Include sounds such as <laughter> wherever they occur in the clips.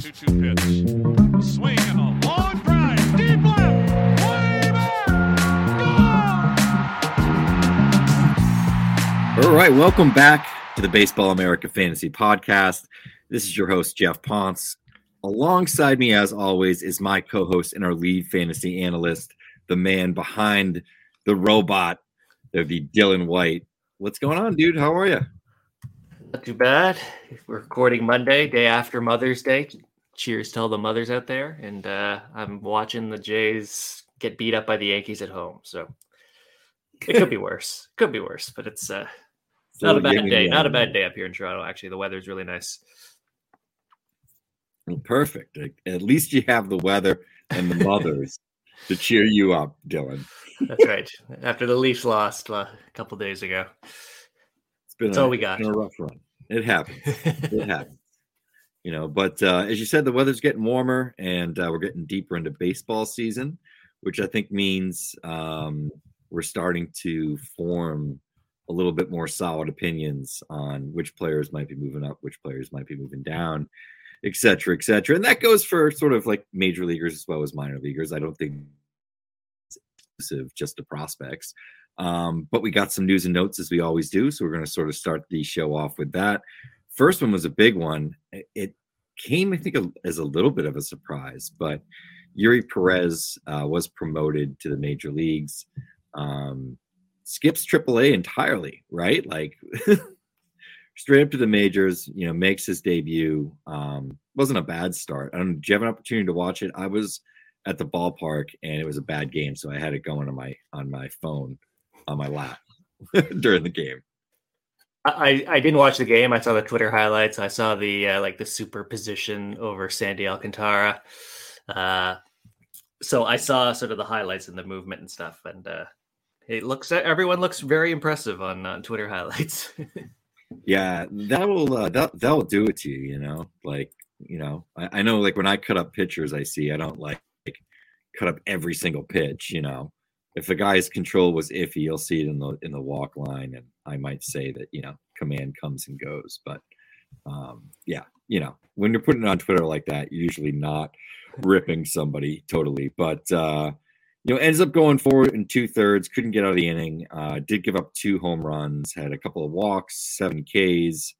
2 2 pitch. Swing and a long drive. Deep left. Way back. All right, welcome back to the Baseball America Fantasy Podcast. This is your host, Geoff Pontes. Alongside me, as always, is my co host and our lead fantasy analyst, the man behind the robot, the Dylan White. What's going on, dude? How are you? Not too bad. We're recording Monday, day after Mother's Day. Cheers to all the mothers out there. And uh, I'm watching the Jays get beat up by the Yankees at home. So it could be <laughs> worse. Could be worse, but it's uh, not a bad day. Not a bad day up here in Toronto. Actually, the weather's really nice. Perfect. At least you have the weather and the mothers <laughs> to cheer you up, Dylan. That's right. After the Leafs lost uh, a couple days ago. It's been That's a, all we got. been a rough run. It happens. it <laughs> happens. You know, but uh, as you said, the weather's getting warmer and uh, we're getting deeper into baseball season, which I think means um, we're starting to form a little bit more solid opinions on which players might be moving up, which players might be moving down, et cetera, et cetera. And that goes for sort of like major leaguers as well as minor leaguers. I don't think it's exclusive just to prospects. Um, but we got some news and notes as we always do. So we're going to sort of start the show off with that. First one was a big one. It- came, I think, as a little bit of a surprise, but Eury Perez uh, was promoted to the major leagues. Um, skips AAA entirely, right? Like <laughs> straight up to the majors. You know, makes his debut. Um, wasn't a bad start. I don't. Did you have an opportunity to watch it? I was at the ballpark, and it was a bad game, so I had it going on my on my phone on my lap <laughs> during the game. I, I didn't watch the game. I saw the Twitter highlights. I saw the uh, like the superposition over Sandy Alcantara. Uh, so I saw sort of the highlights and the movement and stuff. And uh, it looks everyone looks very impressive on Twitter highlights. <laughs> Yeah, that will uh, that that will do it to you. You know, like you know, I, I know like when I cut up pictures, I see I don't like, like cut up every single pitch. You know, if the guy's control was iffy, you'll see it in the in the walk line, and I might say that you know command comes and goes. But um, yeah, you know, when you're putting it on Twitter like that, you're usually not ripping somebody totally. But uh, you know, ends up going forward in two thirds, couldn't get out of the inning. Uh, did give up two home runs, had a couple of walks, seven Ks.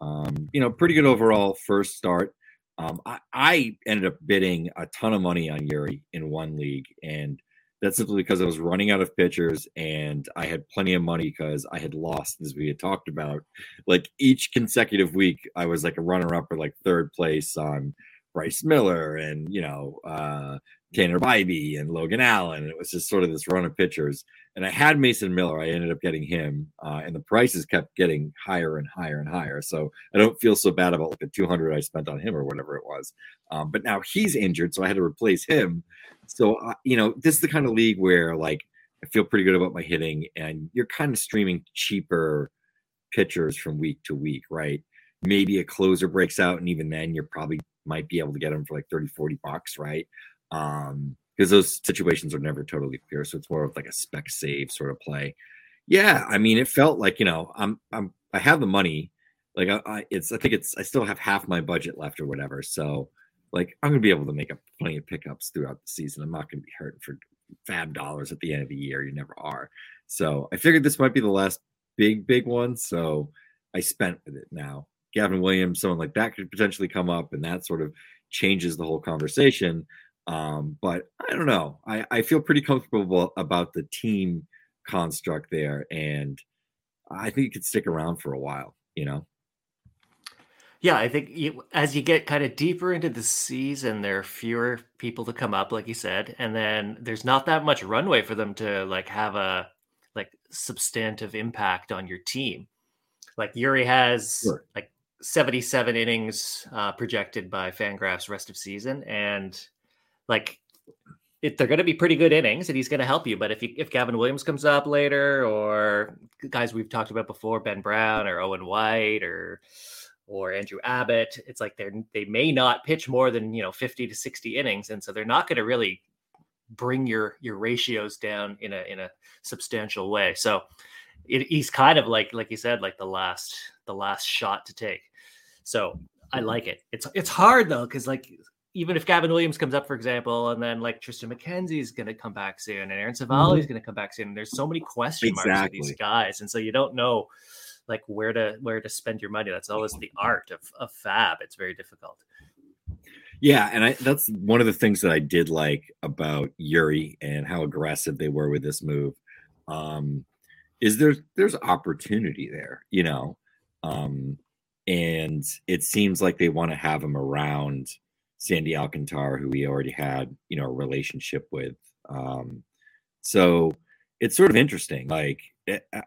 Um, you know, pretty good overall first start. Um, I, I ended up bidding a ton of money on Eury in one league, and that's simply because I was running out of pitchers and I had plenty of money because I had lost, as we had talked about. Like each consecutive week, I was like a runner up or like third place on Bryce Miller and, you know, uh, Tanner Bibee and Logan Allen. It was just sort of this run of pitchers. And I had Mason Miller. I ended up getting him, uh, and the prices kept getting higher and higher and higher. So I don't feel so bad about like the 200 I spent on him or whatever it was. Um, but now he's injured, so I had to replace him. So uh, you know, this is the kind of league where like I feel pretty good about my hitting, and you're kind of streaming cheaper pitchers from week to week, right? Maybe a closer breaks out, and even then, you're probably might be able to get him for like 30, 40 bucks, right? Um, because those situations are never totally pure. So it's more of like a spec save sort of play. Yeah, I mean, it felt like you know, I'm I'm I have the money. Like I, I it's I think it's I still have half my budget left or whatever. So like I'm gonna be able to make up plenty of pickups throughout the season. I'm not gonna be hurting for fab dollars at the end of the year. You never are. So I figured this might be the last big, big one. So I spent with it now. Gavin Williams, someone like that could potentially come up, and that sort of changes the whole conversation. Um, but I don't know. I, I feel pretty comfortable about the team construct there, and I think it could stick around for a while. You know. Yeah, I think you, as you get kind of deeper into the season, there are fewer people to come up, like you said, and then there's not that much runway for them to like have a like substantive impact on your team. Like Eury has sure. like 77 innings uh, projected by Fangraphs rest of season, and like it, they're going to be pretty good innings, and he's going to help you. But if if Gavin Williams comes up later, or guys we've talked about before, Ben Brown or Owen White or or Andrew Abbott, it's like they're they may not pitch more than you know 50 to 60 innings, and so they're not going to really bring your your ratios down in a in a substantial way. So it, he's kind of like like you said, like the last the last shot to take. So I like it. It's it's hard though because like even if Gavin Williams comes up, for example, and then like Triston McKenzie is going to come back soon, and Aaron Civale mm-hmm. is going to come back soon. There's so many question marks with these guys, and so you don't know like where to where to spend your money. That's always the art of of fab. It's very difficult. Yeah, and I, that's one of the things that I did like about Eury and how aggressive they were with this move. Um, is there's there's opportunity there, you know, um, and it seems like they want to have him around Sandy Alcantara, who we already had, you know, a relationship with. Um, so it's sort of interesting. Like, it, eh,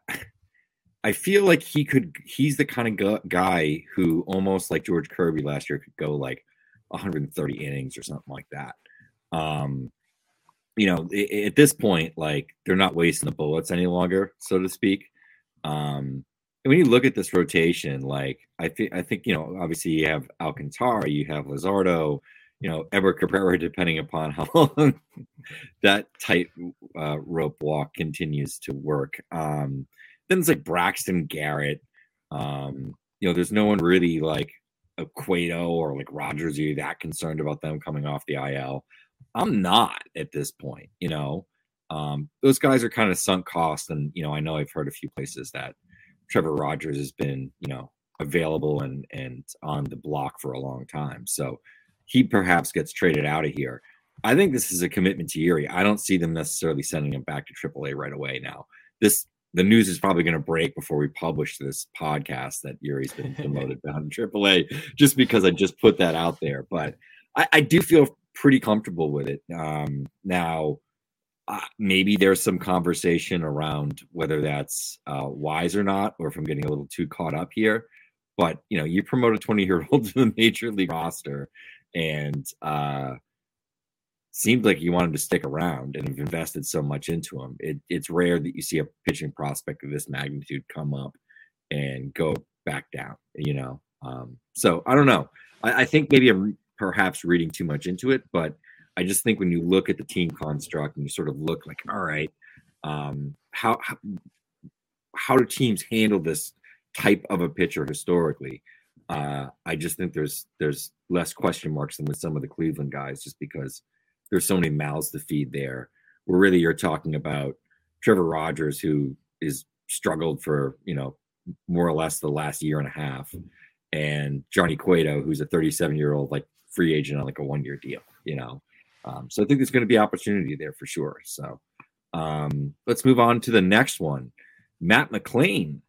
I feel like he could. He's the kind of guy who almost like George Kirby last year could go like 130 innings or something like that. Um, you know, at this point, like they're not wasting the bullets any longer, so to speak. Um, when you look at this rotation, like I think, I think you know, obviously you have Alcantara, you have Luzardo, you know, Ever Cabrera, depending upon <laughs> how long that tight uh, rope walk continues to work. Um, then it's like Braxton Garrett. Um, you know, there's no one really like a Cueto or like Rogers, are you that concerned about them coming off the IL? I'm not at this point, you know. Um, those guys are kind of sunk cost, and you know, I know I've heard a few places that Trevor Rogers has been, you know, available and and on the block for a long time. So he perhaps gets traded out of here. I think this is a commitment to Eury. I don't see them necessarily sending him back to AAA right away now. This the news is probably going to break before we publish this podcast that Eury's been <laughs> promoted down to AAA, just because I just put that out there. But I, I do feel pretty comfortable with it. Um, now, uh, maybe there's some conversation around whether that's uh, wise or not, or if I'm getting a little too caught up here. But you know, you promote a 20 year old <laughs> to the major league roster, and uh, seemed like you wanted to stick around and have invested so much into him. It, it's rare that you see a pitching prospect of this magnitude come up and go back down, you know. Um, so I don't know. I, I think maybe I'm perhaps reading too much into it, but I just think when you look at the team construct and you sort of look like, all right, um, how, how how do teams handle this type of a pitcher historically? Uh, I just think there's there's less question marks than with some of the Cleveland guys, just because there's so many mouths to feed there. Where really you're talking about Trevor Rogers, who is struggled for you know more or less the last year and a half, and Johnny Cueto, who's a 37 year old like free agent on like a one year deal. You know, um, so I think there's going to be opportunity there for sure. So um, let's move on to the next one. Matt McLain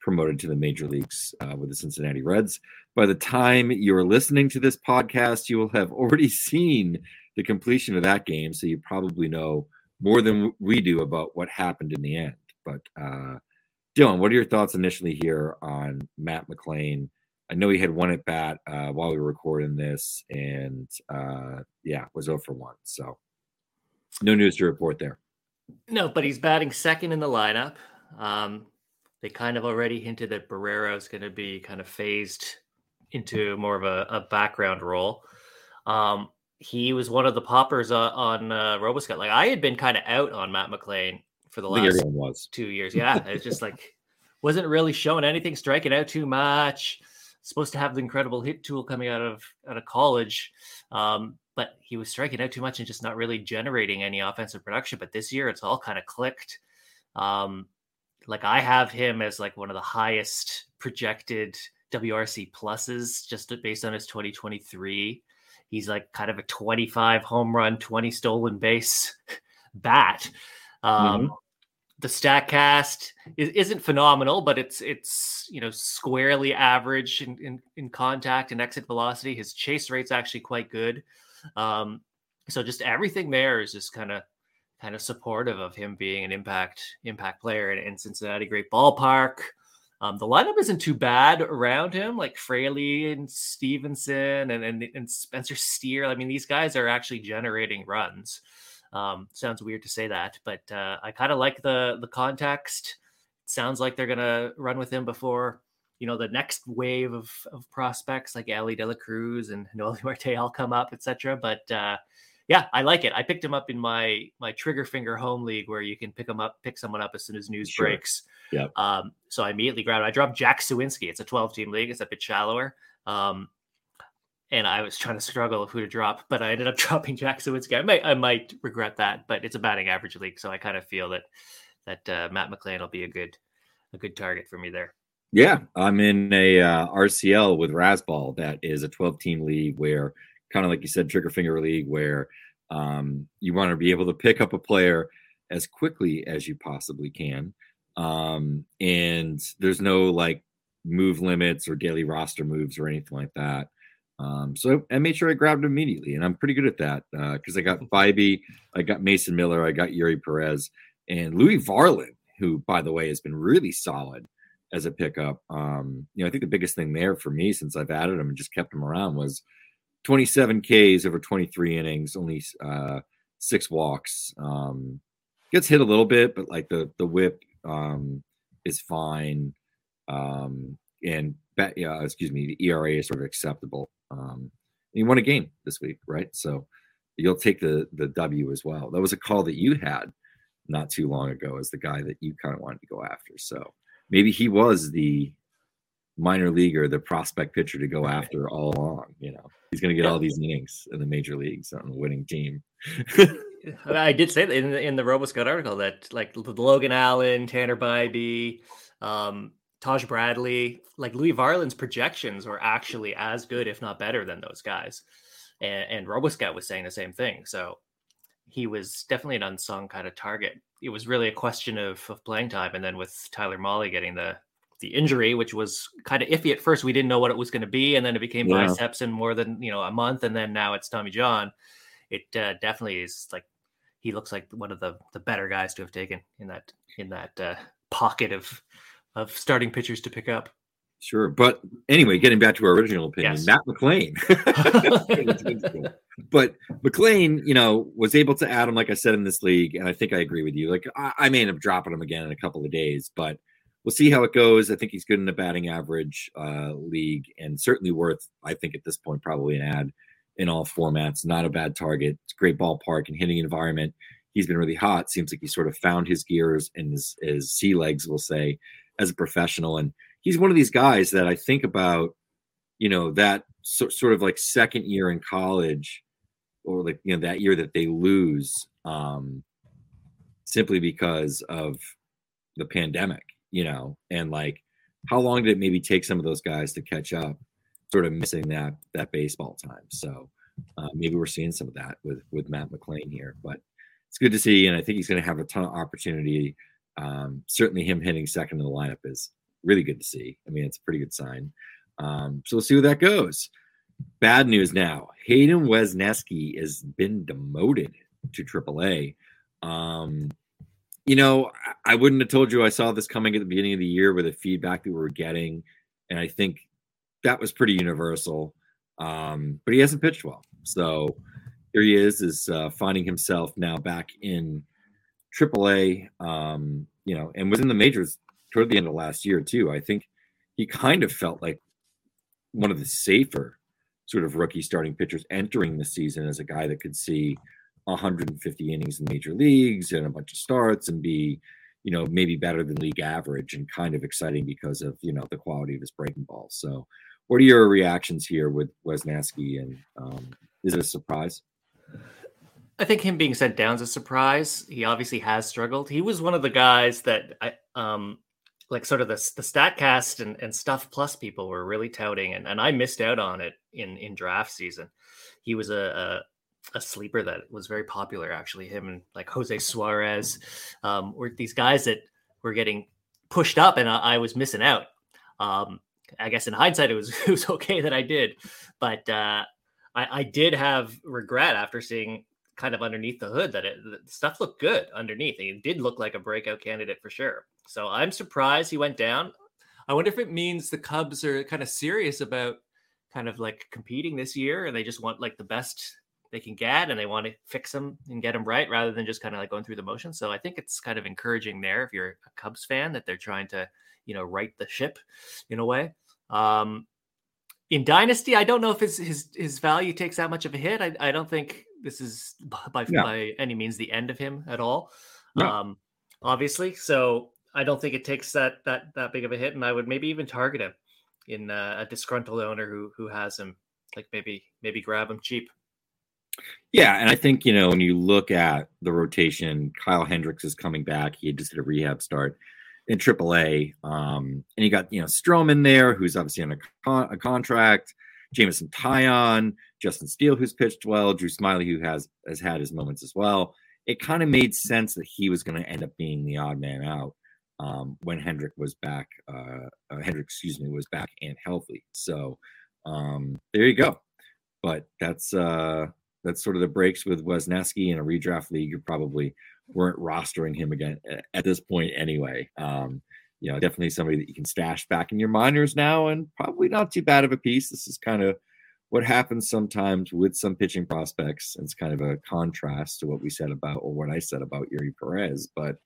promoted to the major leagues uh, with the Cincinnati Reds. By the time you're listening to this podcast, you will have already <laughs> seen the completion of that game. So you probably know more than we do about what happened in the end. But uh, Dylan, what are your thoughts initially here on Matt McLain? I know he had one at bat uh, while we were recording this, and uh, yeah, was 0 for 1. So no news to report there. No, but he's batting second in the lineup. Um, they kind of already hinted that Barrero is going to be kind of phased into more of a, a background role. Um, he was one of the poppers uh, on uh, Roboscout. Like I had been kind of out on Matt McLain for the last two years. Yeah, it's just like wasn't really showing anything, striking out too much. Supposed to have the incredible hit tool coming out of out of college, um, but he was striking out too much and just not really generating any offensive production. But this year, it's all kind of clicked. Um, like I have him as like one of the highest projected WRC pluses just based on his 2023. He's like kind of a 25 home run, 20 stolen base <laughs> bat. Um, The Statcast is, isn't phenomenal, but it's it's you know squarely average in, in, in contact and exit velocity. His chase rate's actually quite good. Um, so just everything there is just kind of kind of supportive of him being an impact impact player in, in Cincinnati. Great ballpark. Um, the lineup isn't too bad around him, like Fraley and Stephenson and, and, and Spencer Steer. I mean, these guys are actually generating runs. Um, sounds weird to say that, but uh, I kind of like the the context. It sounds like they're gonna run with him before you know the next wave of, of prospects like Elly De La Cruz and <laughs> Noel Marte all come up, etc. But uh, yeah, I like it. I picked him up in my my trigger finger home league where you can pick him up, pick someone up as soon as news Sure. breaks. Yeah. Um, so I immediately grabbed. I dropped Jack Suwinski. It's a 12 team league. It's a bit shallower. Um, and I was trying to struggle of who to drop, but I ended up <laughs> dropping Jack Suwinski. I might I might regret that, but it's a batting average league, so I kind of feel that that uh, Matt McLain will be a good a good target for me there. Yeah, I'm in a uh, RCL with Razzball that is a 12 team league where, kind of like you said, trigger finger league where um, you want to be able to pick up a player as quickly as you possibly can. Um, and there's no like move limits or daily roster moves or anything like that. Um, so I made sure I grabbed him immediately, and I'm pretty good at that because I got <laughs> Bibee, I got Mason Miller, I got Eury Perez, and Louis Varland, who, by the way, has been really solid as a pickup. Um, you know, I think the biggest thing there for me since I've added him and just kept him around was 27 Ks over 23 innings, only uh, six walks. Um, gets hit a little bit, but like the the whip um, is fine. Um, and bet, yeah, excuse me, the ERA is sort of acceptable. Um, he won a game this week, right? So you'll take the the W as well. That was a call that you had not too long ago as the guy that you kind of wanted to go after. So maybe he was the minor leaguer, the prospect pitcher to go after all along. You know, he's going to get all these innings in the major leagues on a winning team. I did say that in the, in the RoboScout article that like Logan Allen, Tanner Bibee, um, Taj Bradley, like Louis Varland's projections were actually as good, if not better, than those guys. And, and RoboScout was saying the same thing. So he was definitely an unsung kind of target. It was really a question of, of playing time. And then with Tyler Mahle getting the the injury, which was kind of iffy at first, we didn't know what it was going to be, and then it became Yeah. biceps in more than you know a month, and then now it's Tommy John. It uh, definitely is like he looks like one of the the better guys to have taken in that in that uh, pocket of of starting pitchers to pick up. Sure. But anyway, getting back to our original opinion, Yes. Matt McLain. <laughs> but McLain, you know, was able to add him, like I said, in this league. And I think I agree with you. Like, I, I may end up dropping him again in a couple of days, but we'll see how it goes. I think he's good in the batting average uh, league and certainly worth, I think, at this point, probably an ad in all formats. Not a bad target. It's a great ballpark and hitting environment. He's been really hot. Seems like he sort of found his gears and his, his sea legs, we'll say, as a professional. And he's one of these guys that I think about, you know, that so, sort of like second year in college or like, you know, that year that they lose um, simply because of the pandemic, you know, and like how long did it maybe take some of those guys to catch up, sort of missing that, that baseball time. So uh, maybe we're seeing some of that with, with Matt McLain here, but it's good to see. And I think he's going to have a ton of opportunity. Um, certainly him hitting second in the lineup is really good to see. I mean, it's a pretty good sign. Um, so we'll see where that goes. Bad news now. Hayden Wesneski has been demoted to AAA. Um, you know, I, wouldn't have told you I saw this coming at the beginning of the year with the feedback that we were getting, and I think that was pretty universal. Um, but he hasn't pitched well, so here he is, is uh, finding himself now back in AAA. Um, you know, and was in the majors toward the end of last year too. I think he kind of felt like one of the safer sort of rookie starting pitchers entering the season as a guy that could see 150 innings in major leagues and a bunch of starts and be, you know, maybe better than league average and kind of exciting because of, you know, the quality of his breaking ball. So, what are your reactions here with Wesneski and um, is it a surprise? I think him being sent down is a surprise. He obviously has struggled. He was one of the guys that I um like sort of the the Statcast and, and stuff plus people were really touting and, and I missed out on it in in draft season. He was a, a, a sleeper that was very popular actually. Him and like Jose Suarez um, were these guys that were getting pushed up and I, I was missing out. Um, I guess in hindsight it was <laughs> it was okay that I did, but uh, I, I did have regret after seeing kind of underneath the hood that it stuff looked good underneath. It did look like a breakout candidate for sure. So I'm surprised he went down. I wonder if it means the Cubs are kind of serious about kind of like competing this year and they just want like the best they can get and they want to fix them and get them right rather than just kind of like going through the motion. So I think it's kind of encouraging there if you're a Cubs fan that they're trying to, you know, right the ship in a way. Um, in Dynasty, I don't know if his his his value takes that much of a hit. I, I don't think this is <laughs> by no. by any means the end of him at all. No. Um, obviously, so I don't think it takes that that that big of a hit, and I would maybe even target him in uh, a disgruntled owner who who has him, like maybe maybe grab him cheap. Yeah, and I think you know when you look at the rotation, Kyle Hendricks is coming back. He just did a rehab start in AAA, um, and you got you know Stroman there, who's obviously on a, con- a contract. Jameson Taillon, Justin Steele, who's pitched well, Drew Smyly, who has has had his moments as well. It kind of made sense that he was going to end up being the odd man out um, when Hendrick was back. Uh, uh, Hendrick, excuse me, was back and healthy. So um, there you go. But that's uh, that's sort of the breaks with Wesneski in a redraft league. You probably weren't rostering him again at this point anyway. Um, you know, definitely somebody that you can stash back in your minors now, and probably not too bad of a piece. This is kind of what happens sometimes with some pitching prospects. It's kind of a contrast to what we said about, or what I said about Eury Perez, but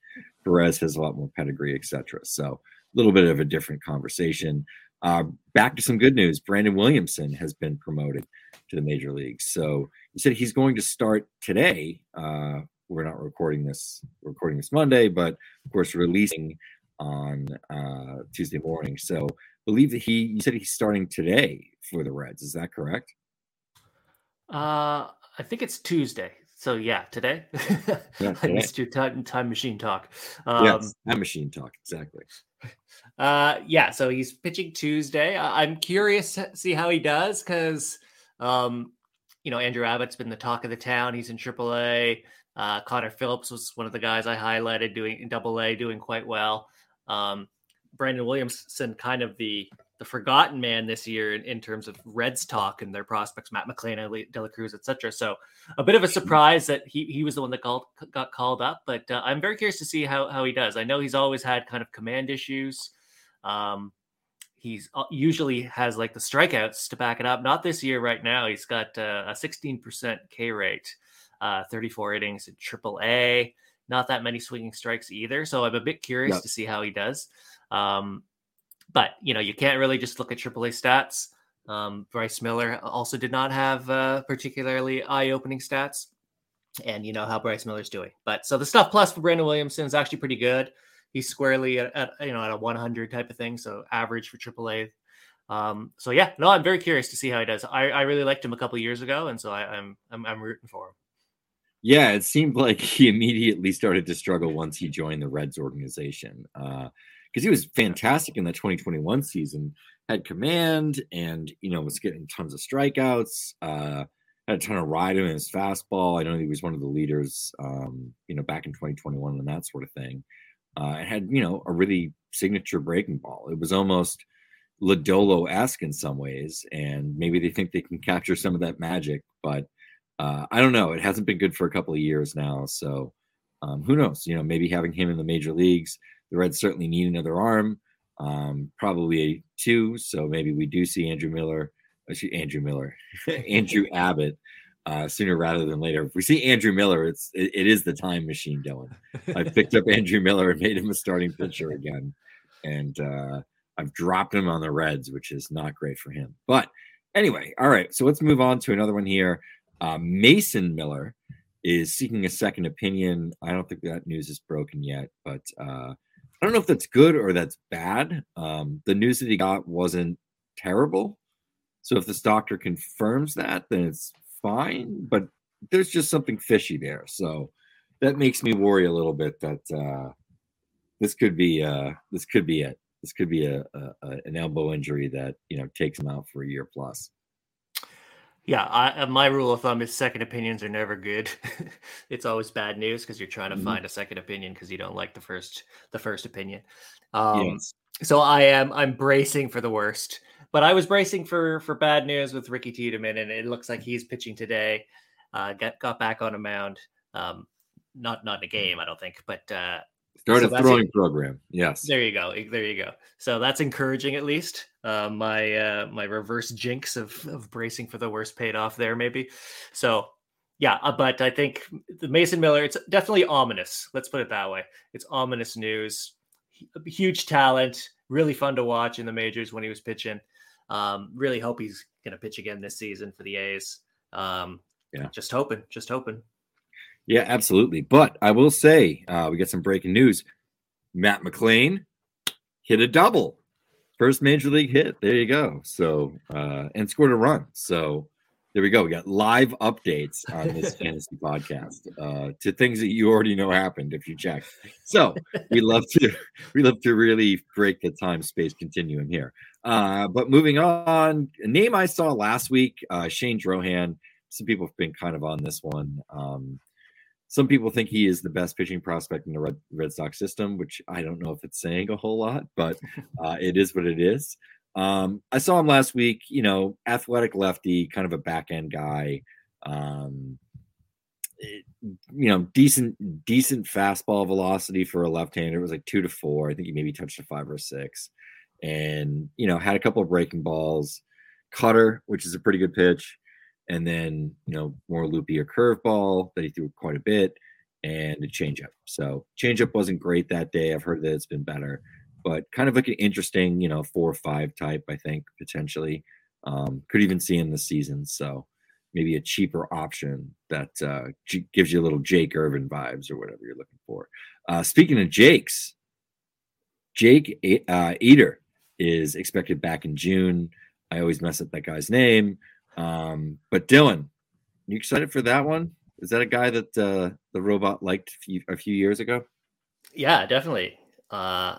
Perez has a lot more pedigree, etc. So a little bit of a different conversation. Uh, back to some good news. Brandon Williamson has been promoted to the major leagues. So he said he's going to start today. Uh, we're not recording this recording this Monday, but of course releasing on uh, Tuesday morning. So believe that he you said he's starting today for the Reds. Is that correct? Uh, I think it's Tuesday. So yeah, today. Yeah. <laughs> I missed your time, time machine talk. Um, yes, time machine talk exactly. Uh, yeah. So he's pitching Tuesday. I'm curious to see how he does because, um, you know, Andrew Abbott's been the talk of the town. He's in AAA. Uh, Connor Phillips was one of the guys I highlighted doing in Double A, doing quite well. Um, Brandon Williamson, kind of the the forgotten man this year in, in terms of Reds talk and their prospects, Matt McLain, De La Cruz, etc. So a bit of a surprise that he he was the one that called, got called up, but uh, I'm very curious to see how how he does. I know he's always had kind of command issues. Um, he's uh, usually has like the strikeouts to back it up. Not this year, right now. He's got uh, a 16% K rate, uh, 34 innings in Triple A. Not that many swinging strikes either. So I'm a bit curious to see how he does. Um, but you know, you can't really just look at AAA stats. Um, Bryce Miller also did not have uh, particularly eye-opening stats, and you know how Bryce Miller's doing. But so the stuff plus for Brandon Williamson is actually pretty good. He's squarely at, at you know at a 100 type of thing, so average for AAA. Um, so yeah, no, I'm very curious to see how he does. I, I really liked him a couple years ago, and so I, I'm, I'm I'm rooting for him. Yeah, it seemed like he immediately started to struggle once he joined the Reds organization. Uh, because he was fantastic in the 2021 season. Had command and you know was getting tons of strikeouts. Uh, had a ton of ride in his fastball. I know he was one of the leaders, um, you know, back in 2021 and that sort of thing. Uh, and had you know a really signature breaking ball. It was almost Lodolo esque in some ways, and maybe they think they can capture some of that magic. But uh, I don't know. It hasn't been good for a couple of years now, so um, who knows? You know, maybe having him in the major leagues the Reds certainly need another arm, um, probably a two. So maybe we do see Andrew Miller, actually Andrew Miller, <laughs> Andrew <laughs> Abbott uh, sooner rather than later. If we see Andrew Miller, it's it, it is the time machine, Dylan. I picked up Andrew Miller and made him a starting pitcher again, and uh, I've dropped him on the Reds, which is not great for him. But anyway, all right. So let's move on to another one here. Uh, Mason Miller is seeking a second opinion. I don't think that news is broken yet, but uh, I don't know if that's good or that's bad. Um, the news that he got wasn't terrible. So if this doctor confirms that, then it's fine. But there's just something fishy there. So that makes me worry a little bit that uh, this could be uh, this could be it. This could be a, a, a, an elbow injury that you know takes him out for a year plus. Yeah, I, uh, my rule of thumb is second opinions are never good. <laughs> it's always bad news because you're trying to mm-hmm. find a second opinion because you don't like the first the first opinion. Um, yes. So I am I'm bracing for the worst, but I was bracing for for bad news with Ricky Tiedemann, and it looks like he's pitching today. Uh, got got back on a mound. Um, not not in a game, I don't think, but uh, Start so a throwing program. Yes. There you go. There you go. So that's encouraging at least. Uh, my uh, my reverse jinx of of bracing for the worst paid off there maybe. So yeah, uh, but I think the Mason Miller. It's definitely ominous. Let's put it that way. It's ominous news. Huge talent. Really fun to watch in the majors when he was pitching. Um, really hope he's going to pitch again this season for the A's. Um, yeah. Just hoping. Just hoping. Yeah, absolutely. But I will say, uh, we got some breaking news. Matt McLain hit a double, first major league hit. There you go. So, uh, and scored a run. So, there we go. We got live updates on this <laughs> fantasy podcast uh, to things that you already know happened if you check. So we <laughs> love to we love to really break the time space continuum here. Uh, but moving on, a name I saw last week, uh, Shane Drohan. Some people have been kind of on this one. Um, some people think he is the best pitching prospect in the Red, Red Sox system, which I don't know if it's saying a whole lot, but <laughs> uh, it is what it is. Um, I saw him last week, you know, athletic lefty, kind of a back end guy. Um, it, you know, decent, decent fastball velocity for a left hander. It was like two to four. I think he maybe touched a five or six. And, you know, had a couple of breaking balls, cutter, which is a pretty good pitch and then you know more loopier curveball that he threw quite a bit, and a changeup. So changeup wasn't great that day. I've heard that it's been better, but kind of like an interesting you know four or five type. I think potentially um, could even see in the season. So maybe a cheaper option that uh, g- gives you a little Jake Irvin vibes or whatever you're looking for. Uh, speaking of Jake's, Jake uh, Eder is expected back in June. I always mess up that guy's name. Um, but Dylan, you excited for that one? Is that a guy that uh, the robot liked a few, years ago? Yeah, definitely. Uh,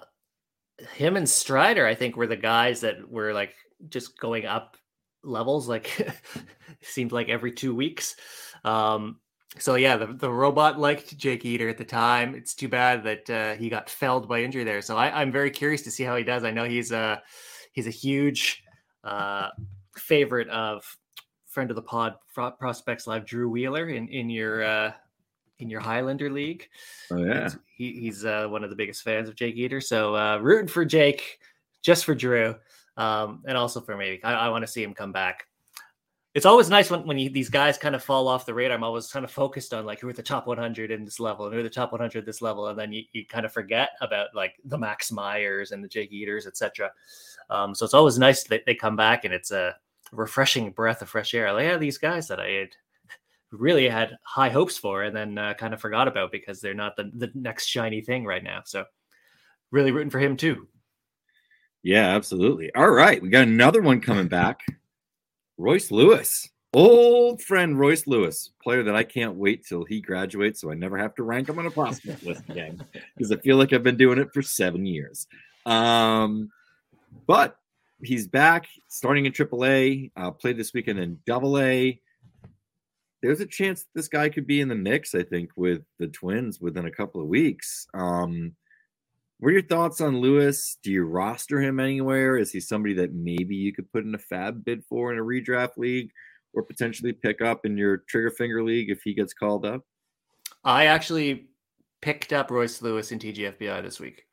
him and Strider, I think, were the guys that were like just going up levels, like <laughs> seemed like every two weeks. Um, so yeah, the, the robot liked Jake Eder at the time. It's too bad that uh, he got felled by injury there. So I, am very curious to see how he does. I know he's a he's a huge uh, favorite of friend of the pod, Prospects Live, Drew Wheeler in in your uh, in your Highlander League. Oh yeah, he, he's uh, one of the biggest fans of Jake Eder. So uh, rooting for Jake, just for Drew, um, and also for me. I, I want to see him come back. It's always nice when, when you, these guys kind of fall off the radar. I'm always kind of focused on like who are the top 100 in this level and who are the top 100 at this level, and then you, you kind of forget about like the Max Meyers and the Jake Eders, etc. Um, so it's always nice that they come back and it's a refreshing breath of fresh air. Like, yeah, these guys that I had really had high hopes for and then uh, kind of forgot about because they're not the, the next shiny thing right now. So really rooting for him too. Yeah, absolutely. All right. We got another one coming back. <laughs> Royce Lewis, old friend Royce Lewis, player that I can't wait till he graduates so I never have to rank him on a prospect <laughs> list again because I feel like I've been doing it for seven years. Um, but he's back starting in AAA. Uh, played this weekend in Double A. There's a chance this guy could be in the mix. I think with the Twins within a couple of weeks. Um, what are your thoughts on Lewis? Do you roster him anywhere? Is he somebody that maybe you could put in a fab bid for in a redraft league, or potentially pick up in your trigger finger league if he gets called up? I actually picked up Royce Lewis in TGFBI this week.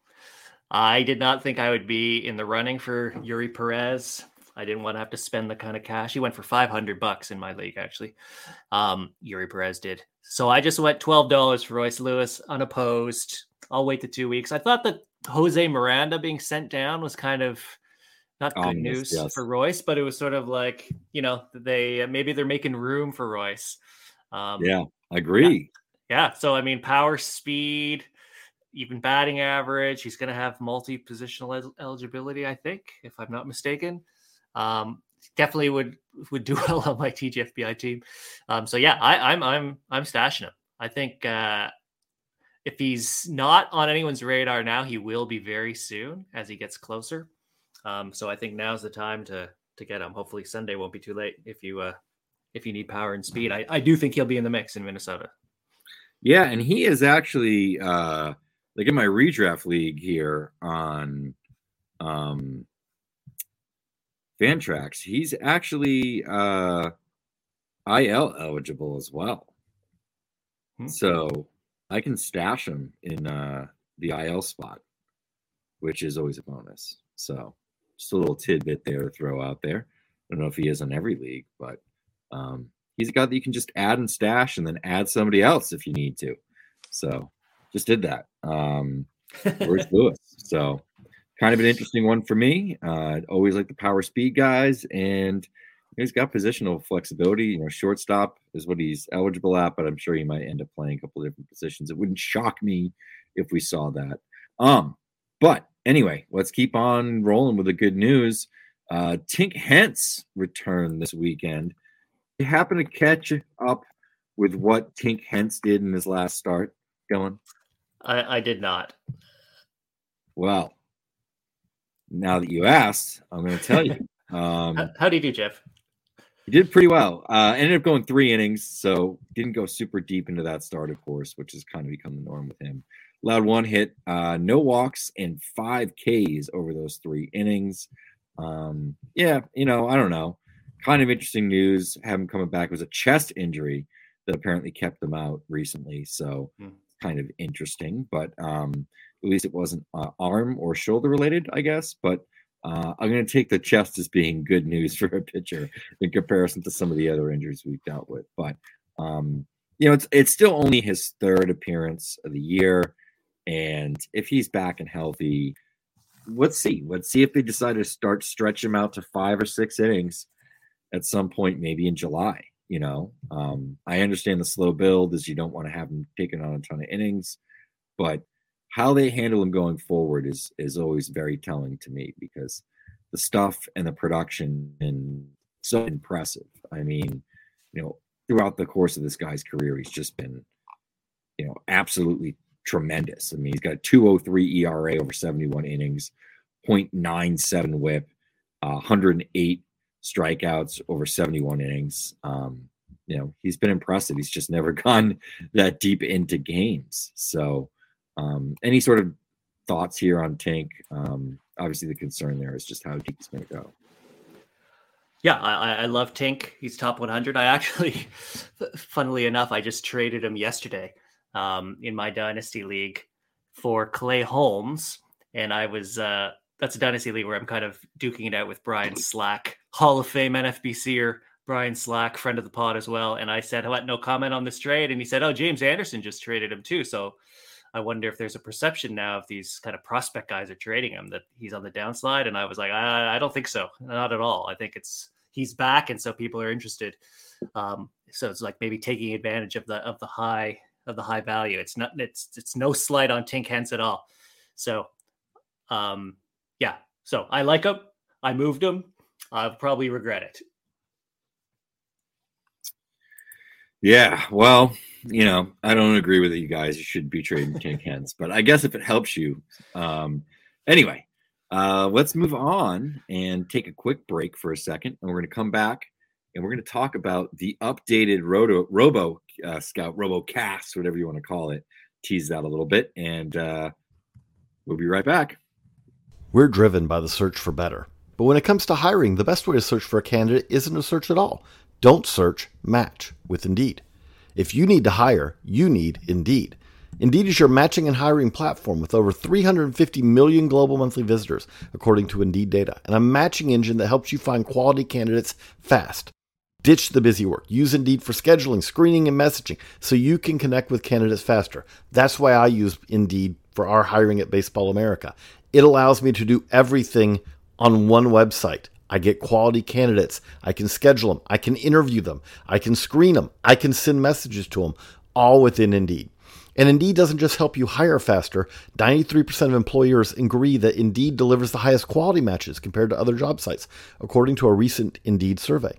I did not think I would be in the running for Eury Perez. I didn't want to have to spend the kind of cash. He went for 500 bucks in my league, actually. Um, Eury Perez did. So I just went $12 for Royce Lewis unopposed. I'll wait the two weeks. I thought that Jose Miranda being sent down was kind of not good Ominous, news yes. for Royce, but it was sort of like you know they maybe they're making room for Royce. Um, Yeah, I agree. yeah. So I mean, power, speed, even batting average. He's going to have multi-positional el- eligibility, I think, if I'm not mistaken. Um, definitely would would <laughs> do well on my TGFBI team. Um, so yeah, I, I'm I'm I'm stashing him. I think uh, if he's not on anyone's radar now, he will be very soon as he gets closer. Um, so I think now's the time to to get him. Hopefully Sunday won't be too late if you uh, if you need power and speed. I, I do think he'll be in the mix in Minnesota. Yeah, and he is actually uh like in my redraft league here on um Fantrax, he's actually uh IL eligible as well. Hmm. So I can stash him in uh the IL spot, which is always a bonus. So just a little tidbit there to throw out there. I don't know if he is in every league, but um he's a guy that you can just add and stash and then add somebody else if you need to. So just did that. Um <laughs> Where's Lewis? So kind of an interesting one for me. Uh always like the power speed guys and he's got positional flexibility. You know, shortstop is what he's eligible at, but I'm sure he might end up playing a couple of different positions. It wouldn't shock me if we saw that. Um, but anyway, let's keep on rolling with the good news. Uh Tink Hence returned this weekend. You happen to catch up with what Tink Hence did in his last start going? I, I did not. Well, now that you asked, I'm going to tell you. <laughs> Um, How, how do you do, Geoff? he did pretty well. Uh, ended up going three innings, so didn't go super deep into that start, of course, which has kind of become the norm with him. Allowed one hit, uh, no walks, and five Ks over those three innings. Um, yeah, you know, I don't know. Kind of interesting news. Have him coming back. It was a chest injury that apparently kept him out recently. So Hmm. Kind of interesting, but um, at least it wasn't uh, arm or shoulder related, I guess. But uh, I'm going to take the chest as being good news <laughs> for a pitcher in comparison to some of the other injuries we've dealt with. But um, you know, it's it's still only his third appearance of the year, and if he's back and healthy, let's see. Let's see if they decide to start stretch him out to five or six innings at some point, maybe in July. You know, um, I understand the slow build is you don't want to have him taking on a ton of innings, but how they handle him going forward is is always very telling to me because the stuff and the production and so impressive. I mean, you know, throughout the course of this guy's career, he's just been, you know, absolutely tremendous. I mean, he's got a 203 ERA over 71 innings, 0.97 whip, uh, 108 strikeouts over 71 innings. Um, you know, he's been impressive. He's just never <laughs> gone that deep into games. So, um, any sort of thoughts here on Tank? Um, obviously, the concern there is just how deep he's going to go. Yeah, I, I- love Tink. He's top 100. I actually, <laughs> funnily enough, I just traded him yesterday um, in my dynasty league for Clay Holmes, and I was uh, that's a dynasty league where I'm kind of duking it out with Brian Slack, Hall of Fame NFBCer Brian Slack, friend of the pod as well. And I said, "What? No comment on this trade?" And he said, "Oh, James Anderson just traded him too." So I wonder if there's a perception now if these kind of prospect guys are trading him that he's on the downslide. And I was like, I, I don't think so, not at all. I think it's he's back, and so people are interested. Um, so it's like maybe taking advantage of the of the high of the high value. It's not it's it's no slight on Tink Hence at all. So, um, yeah. So I like him. I moved him. I'll probably regret it. Yeah, well, you know, I don't agree with you guys. You should be trading Tank Hens, <laughs> but I guess if it helps you, um, anyway, uh, let's move on and take a quick break for a second, and we're going to come back and we're going to talk about the updated Roto Robo uh, Scout Robo Cast, whatever you want to call it. Tease that a little bit, and uh, we'll be right back. We're driven by the search for better. But when it comes to hiring, the best way to search for a candidate isn't to search at all. Don't search, match with Indeed. If you need to hire, you need Indeed. Indeed is your matching and hiring platform with over 350 million global monthly visitors, according to Indeed data, and a matching engine that helps you find quality candidates fast. Ditch the busy work. Use Indeed for scheduling, screening, and messaging so you can connect with candidates faster. That's why I use Indeed for our hiring at Baseball America. It allows me to do everything on one website. I get quality candidates. I can schedule them. I can interview them. I can screen them. I can send messages to them, all within Indeed. And Indeed doesn't just help you hire faster. 93% of employers agree that Indeed delivers the highest quality matches compared to other job sites, according to a recent Indeed survey.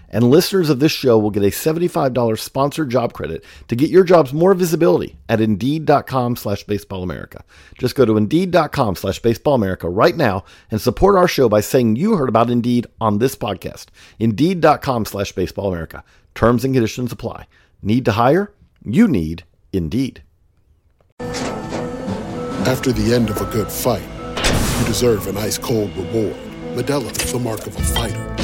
And listeners of this show will get a $75 sponsored job credit to get your jobs more visibility at Indeed.com slash Baseball America. Just go to Indeed.com slash Baseball America right now and support our show by saying you heard about Indeed on this podcast. Indeed.com slash Baseball America. Terms and conditions apply. Need to hire? You need Indeed. After the end of a good fight, you deserve an ice-cold reward. Modelo is the mark of a fighter.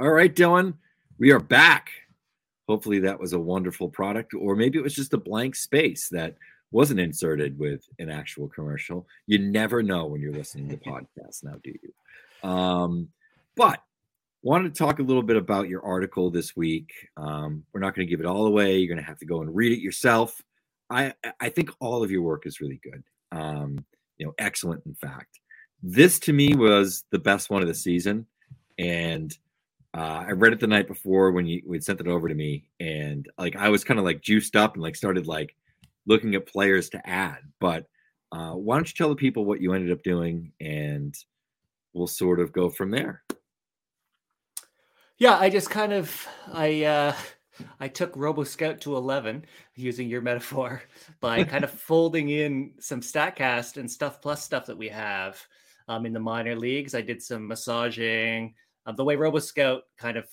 All right, Dylan, we are back. Hopefully, that was a wonderful product, or maybe it was just a blank space that wasn't inserted with an actual commercial. You never know when you're listening to podcasts now, do you? Um, but wanted to talk a little bit about your article this week. Um, we're not going to give it all away. You're going to have to go and read it yourself. I I think all of your work is really good. Um, you know, excellent. In fact, this to me was the best one of the season, and uh, I read it the night before when you would sent it over to me, and like I was kind of like juiced up and like started like looking at players to add. But uh, why don't you tell the people what you ended up doing, and we'll sort of go from there. Yeah, I just kind of I uh I took Robo Scout to 11 using your metaphor by <laughs> kind of folding in some StatCast and Stuff Plus stuff that we have um, in the minor leagues. I did some massaging. Um, the way RoboScout kind of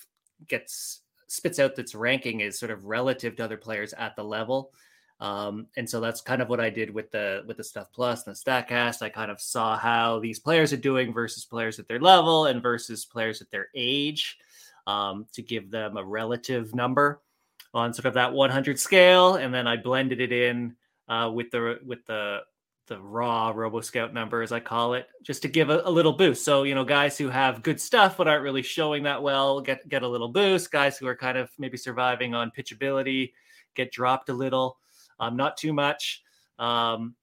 gets spits out its ranking is sort of relative to other players at the level. Um, and so that's kind of what I did with the with the Stuff Plus and the Statcast. I kind of saw how these players are doing versus players at their level and versus players at their age um, to give them a relative number on sort of that 100 scale, and then I blended it in uh, with the with the the raw Robo Scout number, as I call it, just to give a, a, little boost. So you know, guys who have good stuff but aren't really showing that well get get a little boost. Guys who are kind of maybe surviving on pitchability get dropped a little, um, not too much. Um,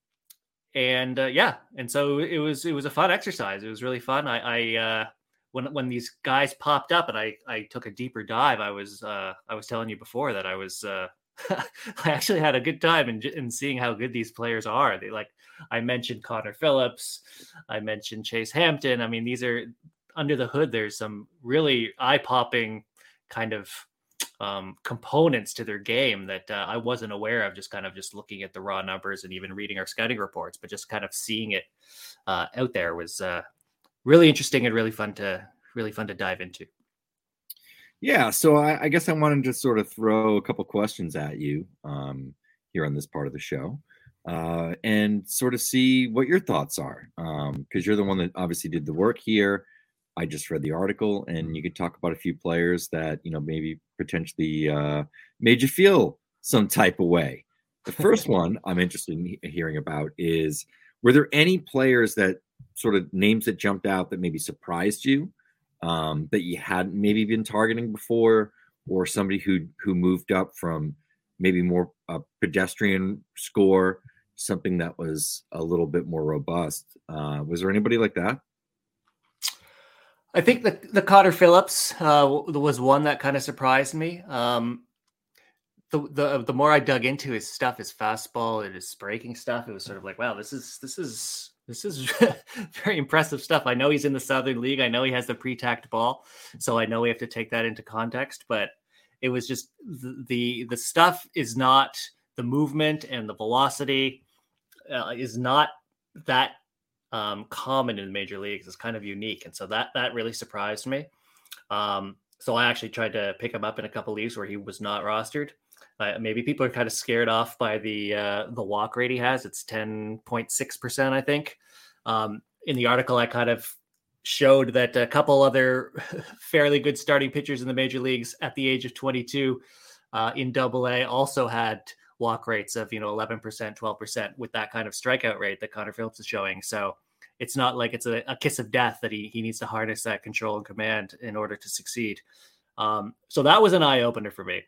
and uh, yeah, and so it was it was a fun exercise. It was really fun. I, I uh, when when these guys popped up and I I took a deeper dive, I was uh, I was telling you before that I was uh, <laughs> I actually had a good time in, in seeing how good these players are. They like I mentioned Connor Phillips, I mentioned Chase Hampton. I mean, these are under the hood. There's some really eye popping kind of um, components to their game that uh, I wasn't aware of. Just kind of just looking at the raw numbers and even reading our scouting reports, but just kind of seeing it uh, out there was uh, really interesting and really fun to really fun to dive into. Yeah, so I, I guess I wanted to sort of throw a couple questions at you um, here on this part of the show, uh, and sort of see what your thoughts are, because um, you're the one that obviously did the work here. I just read the article, and you could talk about a few players that you know maybe potentially uh, made you feel some type of way. The first <laughs> one I'm interested in hearing about is: Were there any players that sort of names that jumped out that maybe surprised you um, that you hadn't maybe been targeting before, or somebody who who moved up from maybe more a pedestrian score, something that was a little bit more robust. Uh, was there anybody like that? I think the the Connor Phillips uh, was one that kind of surprised me. Um, the, the the more I dug into his stuff, his fastball and his breaking stuff, it was sort of like, wow, this is this is this is <laughs> very impressive stuff. I know he's in the Southern League. I know he has the pre-tacked ball, so I know we have to take that into context. But it was just the the, the stuff is not the movement and the velocity uh, is not that um, common in major leagues. It's kind of unique, and so that that really surprised me. Um, so I actually tried to pick him up in a couple leagues where he was not rostered. Uh, maybe people are kind of scared off by the uh, the walk rate he has. It's ten point six percent, I think. Um, in the article, I kind of showed that a couple other <laughs> fairly good starting pitchers in the major leagues at the age of 22 uh, in Double A also had walk rates of you know 11%, 12% with that kind of strikeout rate that Connor Phillips is showing. So it's not like it's a, a kiss of death that he he needs to harness that control and command in order to succeed. Um, so that was an eye opener for me.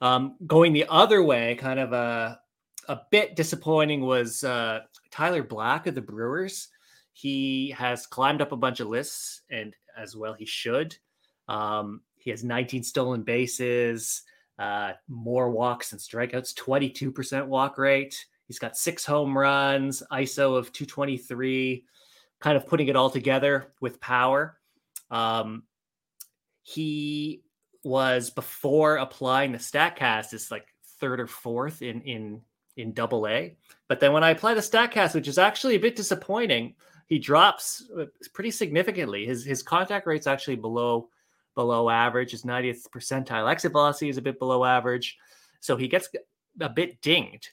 Um, going the other way, kind of a a bit disappointing was uh, Tyler Black of the Brewers. He has climbed up a bunch of lists, and as well he should. Um, he has 19 stolen bases, uh, more walks and strikeouts, 22% walk rate. He's got six home runs, ISO of 223, kind of putting it all together with power. Um, he was before applying the Statcast is like third or fourth in in in Double A. But then when I apply the Statcast, which is actually a bit disappointing, he drops uh, pretty significantly. His his contact rate's actually below below average. His 90th percentile exit velocity is a bit below average, so he gets a bit dinged.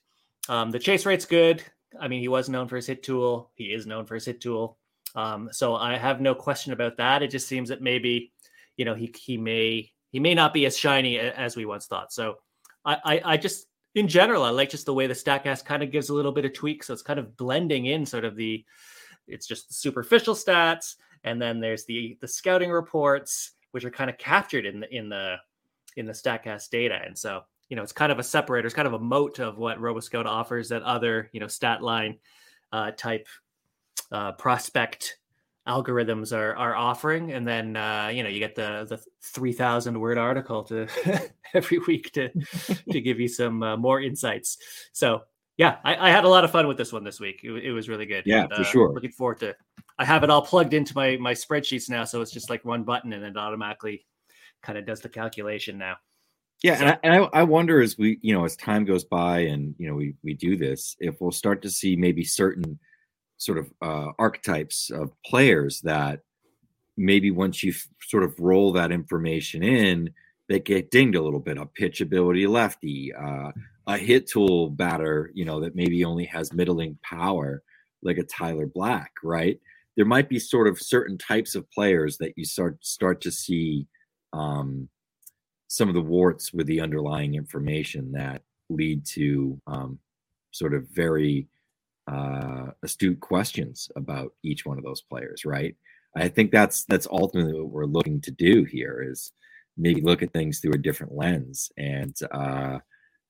Um, the chase rate's good. I mean, he was known for his hit tool. He is known for his hit tool. Um, so I have no question about that. It just seems that maybe, you know, he he may he may not be as shiny as we once thought. So I, I, I just in general I like just the way the Statcast kind of gives a little bit of tweak. So it's kind of blending in sort of the it's just superficial stats, and then there's the the scouting reports, which are kind of captured in the in the in the Statcast data. And so you know it's kind of a separator, it's kind of a moat of what RoboScout offers that other you know stat line uh, type uh, prospect algorithms are are offering and then uh you know you get the the 3000 word article to <laughs> every week to to give you some uh, more insights so yeah I, I, had a lot of fun with this one this week. It, it was really good. Yeah and, for uh, sure. looking forward to i have it all plugged into my my spreadsheets now so it's just like one button and it automatically kind of does the calculation now. Yeah so, and, I, and I, I wonder as we you know as time goes by and you know we we do this if we'll start to see maybe certain sort of uh, archetypes of players that maybe once you f- sort of roll that information in, they get dinged a little bit. A pitchability lefty, uh, a hit tool batter, you know, that maybe only has middling power, like a Tyler Black, right? There might be sort of certain types of players that you start start to see um, some of the warts with the underlying information that lead to um, sort of very uh, astute questions about each one of those players, right? I think that's that's ultimately what we're looking to do here is maybe look at things through a different lens, and uh,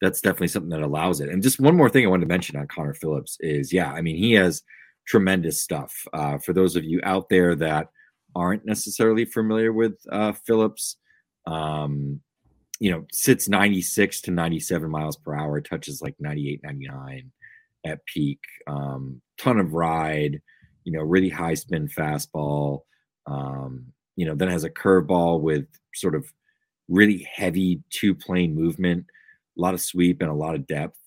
that's definitely something that allows it. And just one more thing I wanted to mention on Connor Phillips is, yeah, I mean he has tremendous stuff. Uh, for those of you out there that aren't necessarily familiar with uh, Phillips, um, you know, sits 96 to 97 miles per hour, touches like 98, 99 at peak. Um, ton of ride, you know, really high spin fastball. Um, you know, then has a curveball with sort of really heavy two plane movement, a lot of sweep and a lot of depth.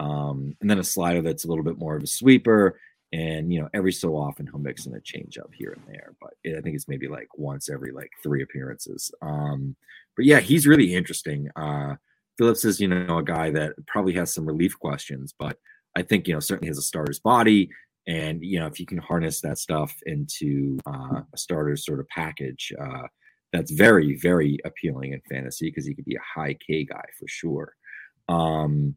Um, and then a slider that's a little bit more of a sweeper. And you know, every so often he'll mix in a changeup here and there, but I think it's maybe like once every like three appearances. Um, but yeah, he's really interesting. Uh, Phillips is, you know, a guy that probably has some relief questions, but I think you know certainly has a starter's body, and you know if you can harness that stuff into uh, a starter's sort of package, uh, that's very very appealing in fantasy because he could be a high K guy for sure. Um,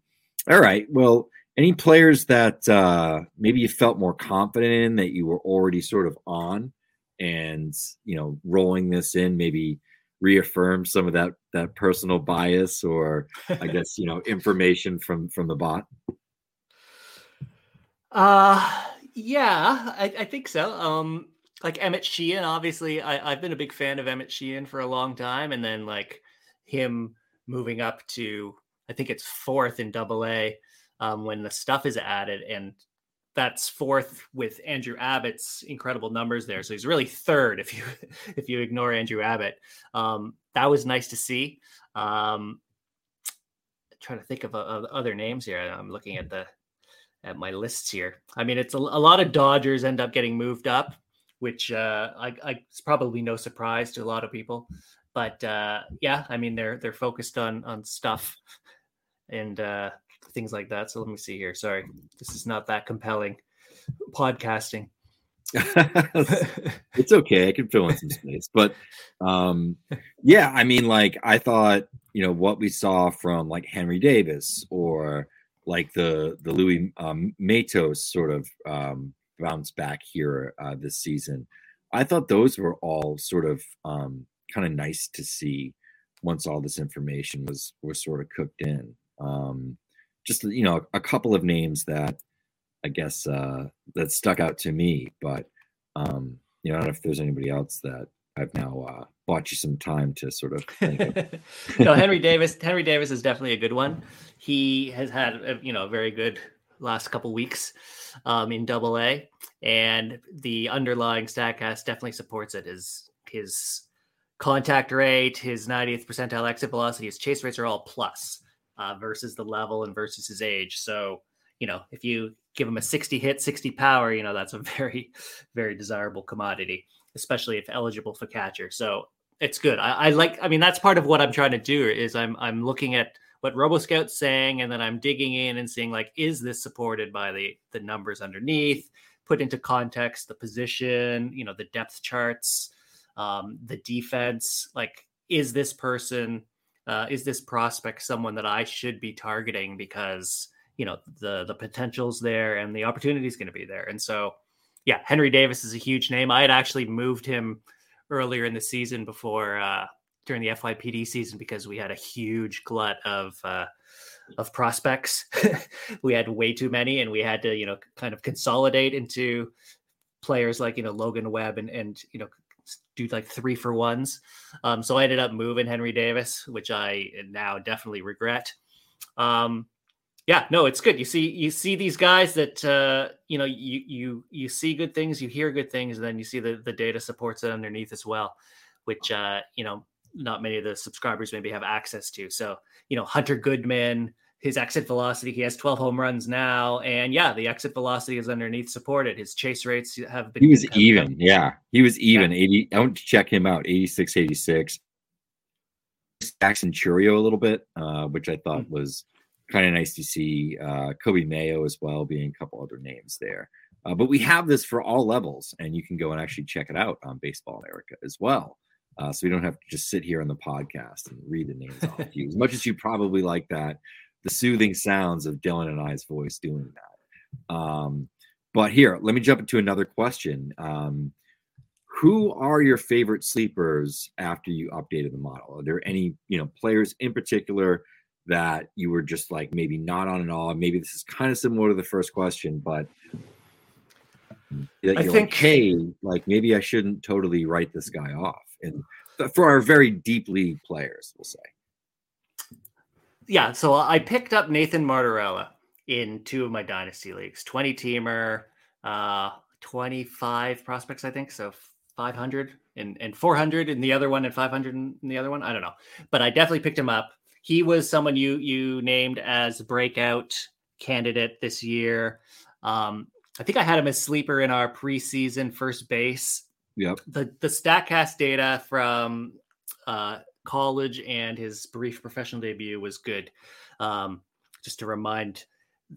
all right, well, any players that uh, maybe you felt more confident in that you were already sort of on, and you know rolling this in maybe reaffirm some of that that personal bias or I guess you know information from from the bot. Uh yeah, I, I think so. Um like Emmett Sheehan, obviously I, I've been a big fan of Emmett Sheehan for a long time, and then like him moving up to I think it's fourth in double A um, when the stuff is added, and that's fourth with Andrew Abbott's incredible numbers there. So he's really third if you <laughs> if you ignore Andrew Abbott. Um, that was nice to see. Um, trying to think of, of other names here. I'm looking at the at my lists here. I mean, it's a, a lot of Dodgers end up getting moved up, which uh, I, I, it's probably no surprise to a lot of people. But uh, yeah, I mean, they're they're focused on on stuff and uh, things like that. So let me see here. Sorry, this is not that compelling podcasting. <laughs> it's okay. I can fill in some space, but um, yeah, I mean, like I thought, you know, what we saw from like Henry Davis or like the the Luis um, Matos sort of um, bounce back here uh, this season. I thought those were all sort of um, kind of nice to see once all this information was was sort of cooked in. Um, just you know, a couple of names that I guess uh, that stuck out to me, but um, you know, I don't know if there's anybody else that I've now uh, bought you some time to sort of Think <laughs> no, Henry Davis. Henry Davis is definitely a good one. He has had a, you know a very good last couple weeks um, in Double A, and the underlying stack Statcast definitely supports it. His his contact rate, his 90th percentile exit velocity, his chase rates are all plus uh, versus the level and versus his age. So you know if you give him a 60 hit, 60 power, you know that's a <laughs> very very desirable commodity especially if eligible for catcher. So it's good. I, I, like. I mean, that's part of what I'm trying to do is I'm I'm looking at what RoboScout's saying, and then I'm digging in and seeing like, is this supported by the the numbers underneath? Put into context the position, you know, the depth charts, um, the defense. Like, is this person, uh, is this prospect someone that I should be targeting because you know the the potential's there and the opportunity is going to be there, and so yeah, Henry Davis is a huge name. I had actually moved him earlier in the season before uh, during the FYPD season because we had a huge glut of uh, of prospects. <laughs> we had way too many, and we had to you know kind of consolidate into players like you know Logan Webb and and you know do like three for ones. Um, so I ended up moving Henry Davis, which I now definitely regret. Um, yeah, no, it's good. You see, you see these guys that uh, you know, you you you see good things, you hear good things, and then you see the the data supports it underneath as well, which uh, you know, not many of the subscribers maybe have access to. So, you know, Hunter Goodman, his exit velocity, he has 12 home runs now. And yeah, the exit velocity is underneath supported. His chase rates have been. He was even. Yeah. He was even. Yeah. 80. I want to check him out 86, 86. Jackson Chourio a little bit, uh, which I thought mm-hmm. was kind of nice to see. Uh, Coby Mayo as well, being a couple other names there. Uh, but we have this for all levels, and you can go and actually check it out on Baseball America as well. Uh, so we don't have to just sit here on the podcast and read the names off of you. As much as you probably like that, the soothing sounds of Dylan and I's voice doing that. Um, but here, let me jump into another question. Um, who are your favorite sleepers after you updated the model? Are there any, you know, players in particular that you were just like maybe not on at all? Maybe this is kind of similar to the first question, but I think, like, hey, like maybe I shouldn't totally write this guy off and for our very deep league players, we'll say. Yeah, so I picked up Nathan Martorella in two of my dynasty leagues, 20 teamer, uh, 25 prospects, I think. So 500 and, and 400 in the other one and 500 in the other one. I don't know, but I definitely picked him up. He was someone you you named as breakout candidate this year. Um, I think I had him as sleeper in our preseason first base Yep. The the Statcast data from uh, college and his brief professional debut was good. Um, just to remind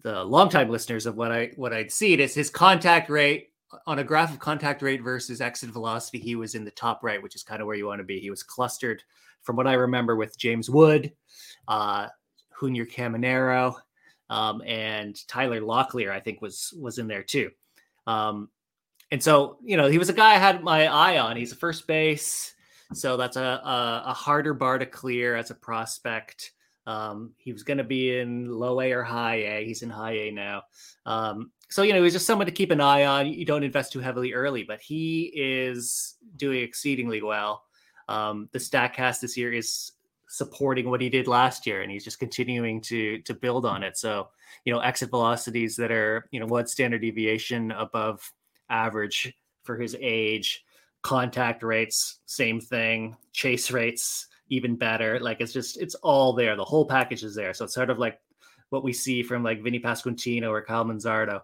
the longtime listeners of what I what I'd seen is his contact rate on a graph of contact rate versus exit velocity. He was in the top right, which is kind of where you want to be. He was clustered, from what I remember, with James Wood, uh, Junior Caminero, um, and Tyler Locklear. I think was was in there too. Um, and so, you know, he was a guy I had my eye on. He's a first base. So that's a, a, a harder bar to clear as a prospect. Um, he was going to be in low A or high A. He's in high A now. Um, so, you know, he's just someone to keep an eye on. You don't invest too heavily early, but he is doing exceedingly well. Um, the Statcast this year is supporting what he did last year, and he's just continuing to to build on it. So, you know, exit velocities that are you know what standard deviation above average for his age. Contact rates, same thing. Chase rates, even better. Like it's just, it's all there. The whole package is there. So it's sort of like what we see from like Vinny Pasquantino or Kyle Manzardo.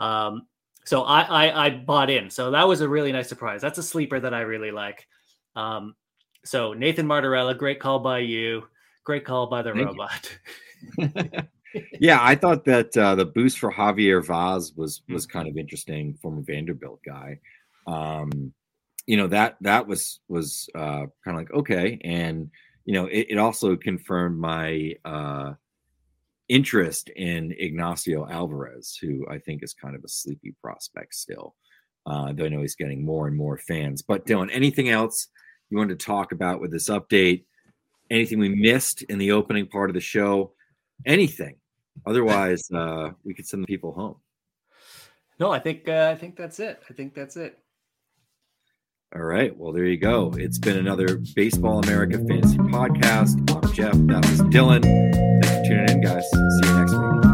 Um, so I, I, I bought in. So that was a really nice surprise. That's a sleeper that I really like. Um, so Nathan Martorella, great call by you. Great call by the Thank robot. <laughs> <laughs> yeah, I thought that uh, the boost for Javier Vaz was was kind of interesting. Former Vanderbilt guy, um, you know that that was was uh, kind of like okay, and you know it, it also confirmed my uh, interest in Ignacio Alvarez, who I think is kind of a sleepy prospect still. Uh, though I know he's getting more and more fans. But Dylan, anything else you wanted to talk about with this update? Anything we missed in the opening part of the show? Anything? Otherwise, uh, we could send the people home. No, I think uh, I think that's it. I think that's it. All right. Well, there you go. It's been another Baseball America Fantasy Podcast. I'm Geoff. That was Dylan. Thanks for tuning in, guys. See you next week.